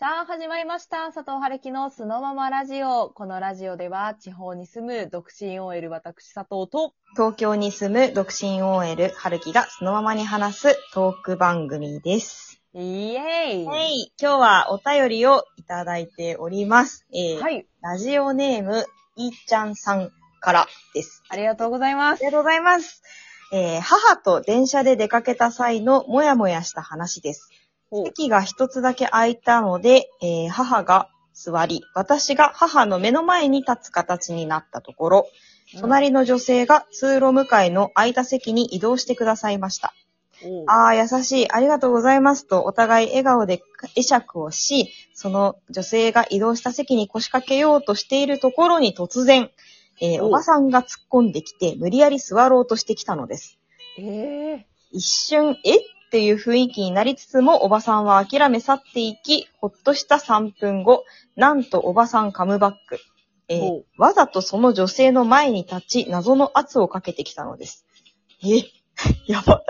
さあ、始まりました。佐藤春樹のそのままラジオ。このラジオでは、地方に住む独身 OL 私佐藤と、東京に住む独身 OL 春樹がそのままに話すトーク番組です。イエーイはい、今日はお便りをいただいております。えーはい。ラジオネーム、いーちゃんさんからです。ありがとうございます。ありがとうございます。えー母と電車で出かけた際のもやもやした話です。お席が一つだけ空いたので、えー母が座り、私が母の目の前に立つ形になったところ、隣の女性が通路向かいの空いた席に移動してくださいました。おああ、優しい。ありがとうございます。と、お互い笑顔で会釈をし、その女性が移動した席に腰掛けようとしているところに突然、えーおおばさんが突っ込んできて、無理やり座ろうとしてきたのです。ええ一瞬、え？っていう雰囲気になりつつも、おばさんは諦め去っていき、ほっとした3分後、なんとおばさんカムバック。えーおうわざとその女性の前に立ち、謎の圧をかけてきたのです。え やば。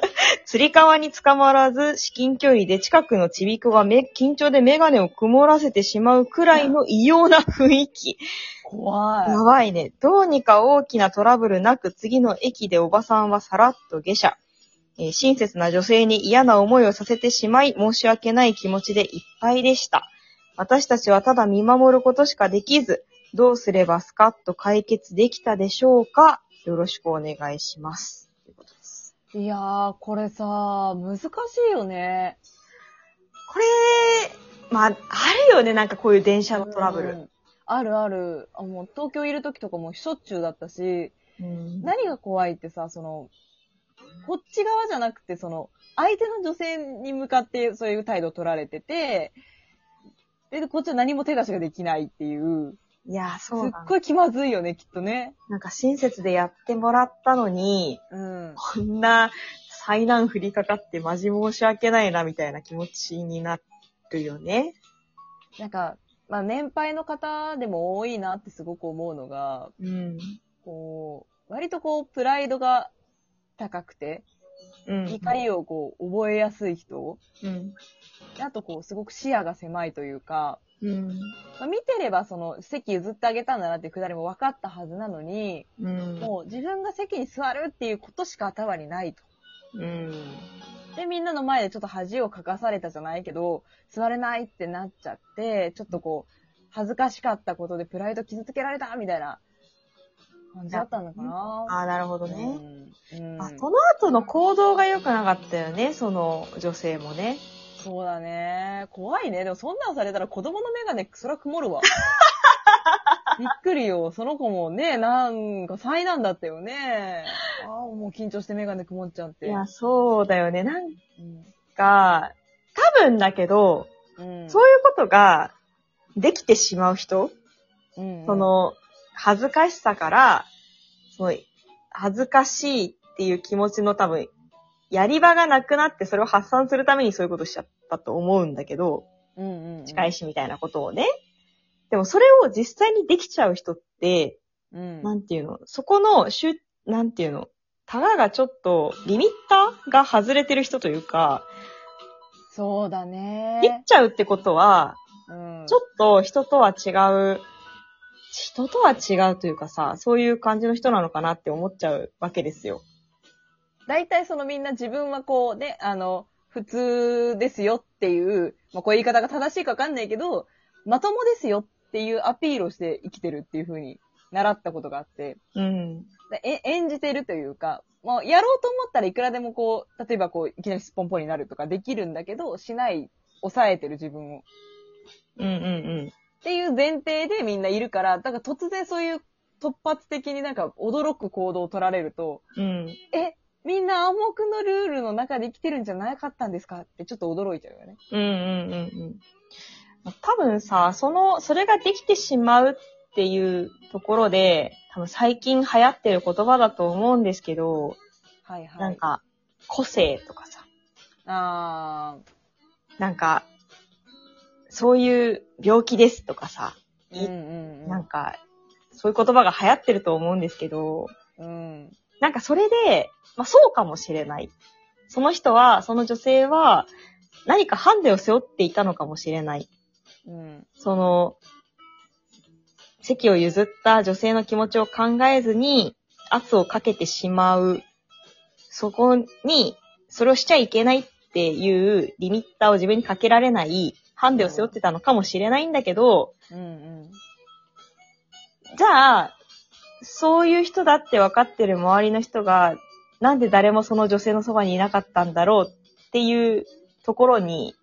釣り革に捕まらず、至近距離で近くのちびっ子がめ緊張でメガネを曇らせてしまうくらいの異様な雰囲気。怖い。やばいね。どうにか大きなトラブルなく次の駅でおばさんはさらっと下車。えー親切な女性に嫌な思いをさせてしまい申し訳ない気持ちでいっぱいでした。私たちはただ見守ることしかできず、どうすればスカッと解決できたでしょうか？よろしくお願いします。ということですいやー、これさ、難しいよね。これ、まあ、あるよね、なんかこういう電車のトラブル。うんあるある。あもう東京いる時とかもしょっちゅうだったし、うん何が怖いってさ、その、こっち側じゃなくて、その、相手の女性に向かってそういう態度を取られてて、で、こっちは何も手出しができないっていう、いや、すっそうなんだごい気まずいよね、きっとね。なんか親切でやってもらったのに、うん。こんな災難降りかかってマジ申し訳ないなみたいな気持ちになるよね。なんか、まあ、年配の方でも多いなってすごく思うのが、うん。こう、割とこう、プライドが高くて、うん。怒りをこう、覚えやすい人、うん。あとこう、すごく視野が狭いというか、うん。まあ、見てればその席譲ってあげたんだなってくだりも分かったはずなのに、うん。もう自分が席に座るっていうことしか頭にないと。うん。で、みんなの前でちょっと恥をかかされたじゃないけど、座れないってなっちゃって、ちょっとこう、恥ずかしかったことでプライド傷つけられたみたいな感じだったのかな。ああ、なるほどね。うん。うんあ、その後の行動が良くなかったよね、その女性もね。そうだね。怖いね。でもそんなんされたら子供のメガネ、そら曇るわ。びっくりよ。その子もね、なんか災難だったよね。ああ、もう緊張してメガネ曇っちゃって。いや、そうだよね。なんうん。か、多分だけど、うん。そういうことができてしまう人、うん、そ、の、恥ずかしさから、その、恥ずかしいっていう気持ちの多分、やり場がなくなってそれを発散するためにそういうことしちゃったと思うんだけど、うんうん、うん。近いしみたいなことをね。でもそれを実際にできちゃう人って、うん。なんていうの、そこの、しゅ、なんていうの、タガがちょっと、リミッターが外れてる人というか、そうだね。切っちゃうってことは、うん。ちょっと人とは違う、人とは違うというかさ、そういう感じの人なのかなって思っちゃうわけですよ。大体そのみんな自分はこうね、あの、普通ですよっていう、まあこういう言い方が正しいかわかんないけど、まともですよっていうアピールをして生きてるっていう風に習ったことがあって、うん。でえ演じてるというか、もうやろうと思ったらいくらでもこう、例えばこう、いきなりスッポンポンになるとかできるんだけど、しない、抑えてる自分を。うんうんっていう前提でみんないるから、だから突然そういう突発的になんか驚く行動を取られると、うん。うん。え、みんな暗黙のルールの中で生きてるんじゃなかったんですか？ってちょっと驚いちゃうよね。うんうんうんうん。多分さ、その、それができてしまうっていうところで、多分最近流行ってる言葉だと思うんですけど、はいはい。なんか、個性とかさ、あなんか、そういう病気ですとかさ、ー、うんうんうん。なんか、そういう言葉が流行ってると思うんですけど、うん。なんかそれで、まあそうかもしれない。その人は、その女性は、何かハンデを背負っていたのかもしれない。うん。その、席を譲った女性の気持ちを考えずに圧をかけてしまう。そこに、それをしちゃいけないっていうリミッターを自分にかけられないハンデを背負ってたのかもしれないんだけど、うんうん。じゃあ、そういう人だって分かってる周りの人が、なんで誰もその女性のそばにいなかったんだろうっていうところに、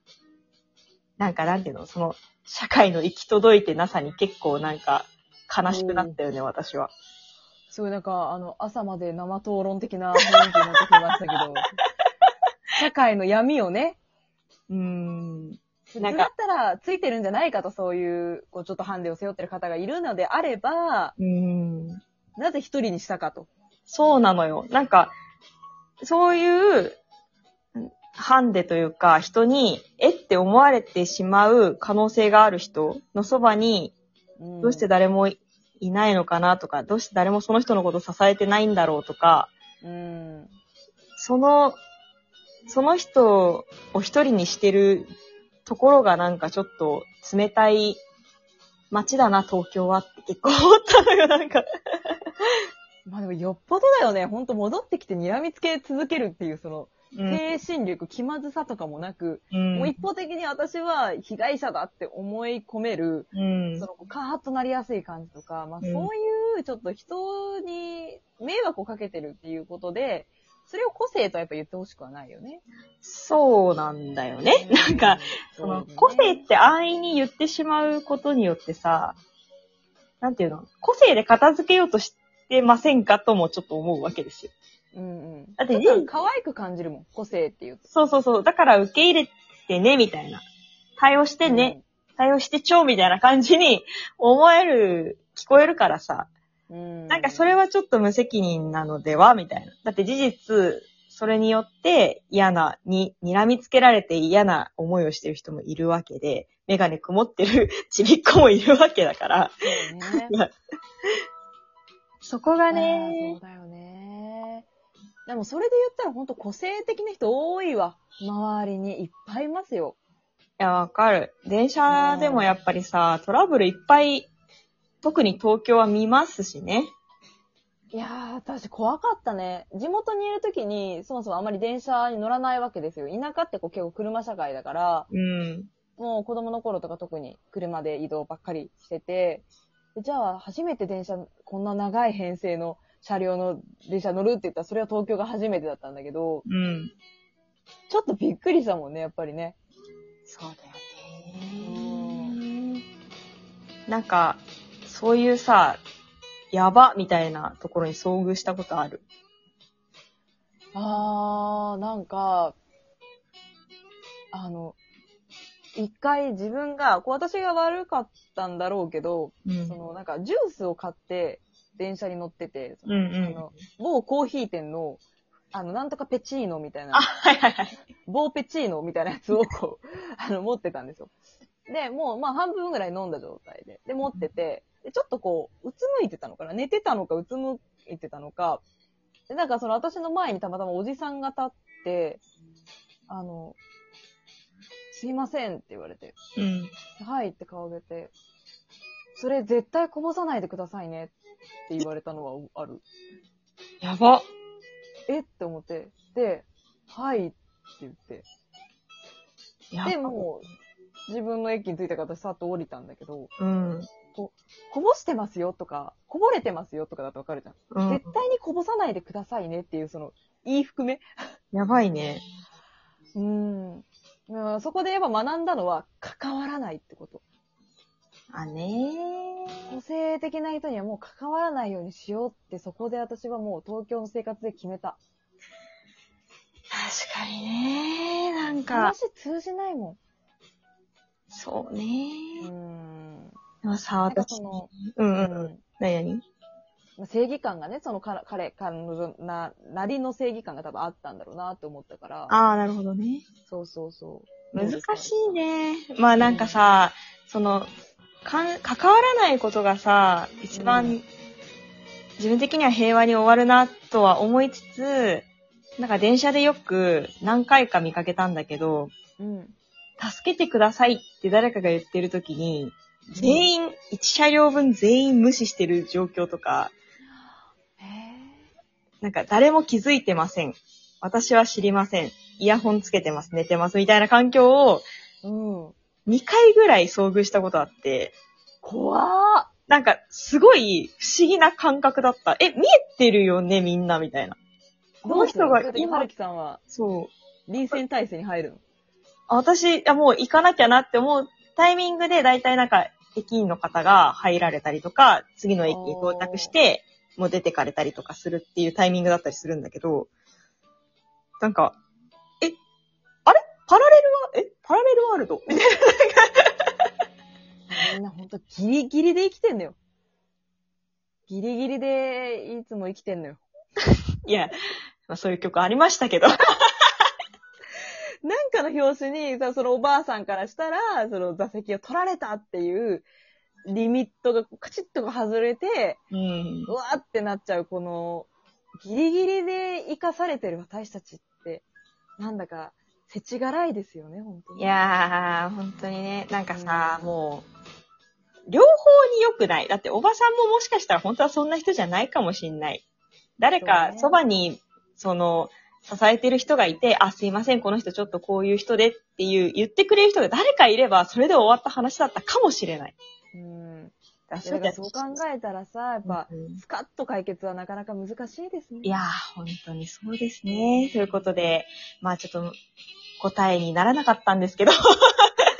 なんかなんていうの、その、社会の行き届いてなさに結構なんか悲しくなったよね、私は。すごいなんか、あの、朝まで生討論的な雰囲気になってきましたけど、社会の闇をね、うーん。そなんだったらついてるんじゃないかと、そういう、こう、ちょっとハンデを背負ってる方がいるのであれば、うーん。なぜ一人にしたかと。そうなのよ。なんか、そういう、うんハンデというか、人に、えって思われてしまう可能性がある人のそばに、んどうして誰もいいないのかなとか、どうして誰もその人のことを支えてないんだろうとか、うん。その、その人を一人にしてるところがなんかちょっと冷たい街だな、東京はって結構思ったのよ、なんか。まあでもよっぽどだよね。ほんと戻ってきて睨みつけ続けるっていう、その、うん。精神力、気まずさとかもなく、うんもう一方的に私は被害者だって思い込める、うんその、カーッとなりやすい感じとか、まあうんそういう、ちょっと人に迷惑をかけてるっていうことで、それを個性とはやっぱ言ってほしくはないよね。そうなんだよね。なんか、その、個性って安易に言ってしまうことによってさ、なんていうの？個性で片付けようとしてませんかともちょっと思うわけですよ。うんうん。だってちょっと可愛く感じるもん、個性っていうと。そうそうそう。だから受け入れてね、みたいな。対応してね、対応してちょうみたいな感じに思える、聞こえるからさ。うん。なんかそれはちょっと無責任なのでは？みたいな。だって事実、それによって嫌な、に、睨みつけられて嫌な思いをしてる人もいるわけで、メガネ曇ってるちびっ子もいるわけだから、ね。そこがねそう、だよね。でもそれで言ったら本当個性的な人多いわ。周りにいっぱいいますよ。いや、わかる。電車でもやっぱりさ、トラブルいっぱい、特に東京は見ますしね。いやー、私怖かったね。地元にいる時に、そもそもあまり電車に乗らないわけですよ。田舎ってこう結構車社会だから、うん。もう子供の頃とか特に車で移動ばっかりしてて、でじゃあ初めて電車、こんな長い編成の車両の電車乗るって言ったらそれは東京が初めてだったんだけど、うん。ちょっとびっくりしたもんね、やっぱりね。そうだよね。なんか、そういうさ、やばみたいなところに遭遇したことある？あー、なんか、あの、一回自分が、こう私が悪かったんだろうけど、うんそのなんかジュースを買って電車に乗ってて、うんうんあの某コーヒー店の、あの、なんとかペチーノみたいあ、な、はいはいはい。某ペチーノみたいなやつをこう、あの、持ってたんですよ。で、もう、まあ半分ぐらい飲んだ状態で。で、持ってて、でちょっとこう、うつむいてたのかな？寝てたのか、うつむいてたのか。で、なんかその私の前にたまたまおじさんが立って、あの、すいませんって言われて、うん。はいって顔上げて、それ絶対こぼさないでくださいねって言われたのはある。やば。え？って思って、で、はいって言って、やで、もう、自分の駅に着いたからさっと降りたんだけど、うん。こぼしてますよとか、こぼれてますよとかだとわかるじゃん。うん。絶対にこぼさないでくださいねっていう、その、言い含め。やばいね。うん。うんそこでやっぱ学んだのは、関わらないってこと。あね個性的な人にはもう関わらないようにしようって、そこで私はもう東京の生活で決めた。確かにねなんか、話通じないもそうねん。うん。でもさ、なんか私そ、の、うんう。うんん。なになにまあ正義感がね、その彼、彼、彼女な、なりの正義感が多分あったんだろうなって思ったから。ああ、なるほどね。そうそうそう。難しい。ね。まあなんかさ、その、かん、関わらないことがさ、一番、うん自分的には平和に終わるなとは思いつつ、なんか電車でよく何回か見かけたんだけど、うん。助けてくださいって誰かが言ってる時に、全員、1車両分全員無視してる状況とか、へなんか誰も気づいてません。私は知りません。イヤホンつけてます。寝てます。みたいな環境をーうん。2回ぐらい遭遇したことあって、怖ー。なんかすごい不思議な感覚だった。え、見えてるよね、みんな、みたいな。この人が今今、はるきさんは、そう。臨戦態勢に入るの？あ私、あもう行かなきゃなって思うタイミングで、だいたいなんか、駅員の方が入られたりとか、次の駅に到着して、もう出てかれたりとかするっていうタイミングだったりするんだけど、なんか、え、あれ？パラレルは、え？パラレルワールド？みたいな。みんなほんとギリギリで生きてんのよ。ギリギリでいつも生きてんのよ。いや、まあそういう曲ありましたけど。かの表紙にさ、そのおばあさんからしたら、その座席を取られたっていう、リミットがカチッと外れて、うんう。わーってなっちゃう、この、ギリギリで生かされてる私たちって、なんだか、世知辛いですよね、本当に。いやー、本当にね、なんかさ、うんもう、両方に良くない。だっておばさんももしかしたら本当はそんな人じゃないかもしんない。誰かそばに、その、支えてる人がいて、あ、すいません、この人ちょっとこういう人でっていう言ってくれる人が誰かいれば、それで終わった話だったかもしれない。うん。だだからそう考えたらさ、やっぱ、うんスカッと解決はなかなか難しいですね。いやー、本当にそうですね。ということで、まあちょっと、答えにならなかったんですけど、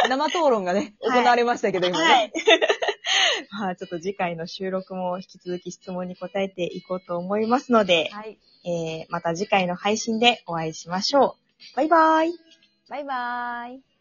生討論がね、はい行われましたけど、今ね。はい。まあちょっと次回の収録も引き続き質問に答えていこうと思いますので、はい。えー、また次回の配信でお会いしましょう。バイバイ。バイバーイ。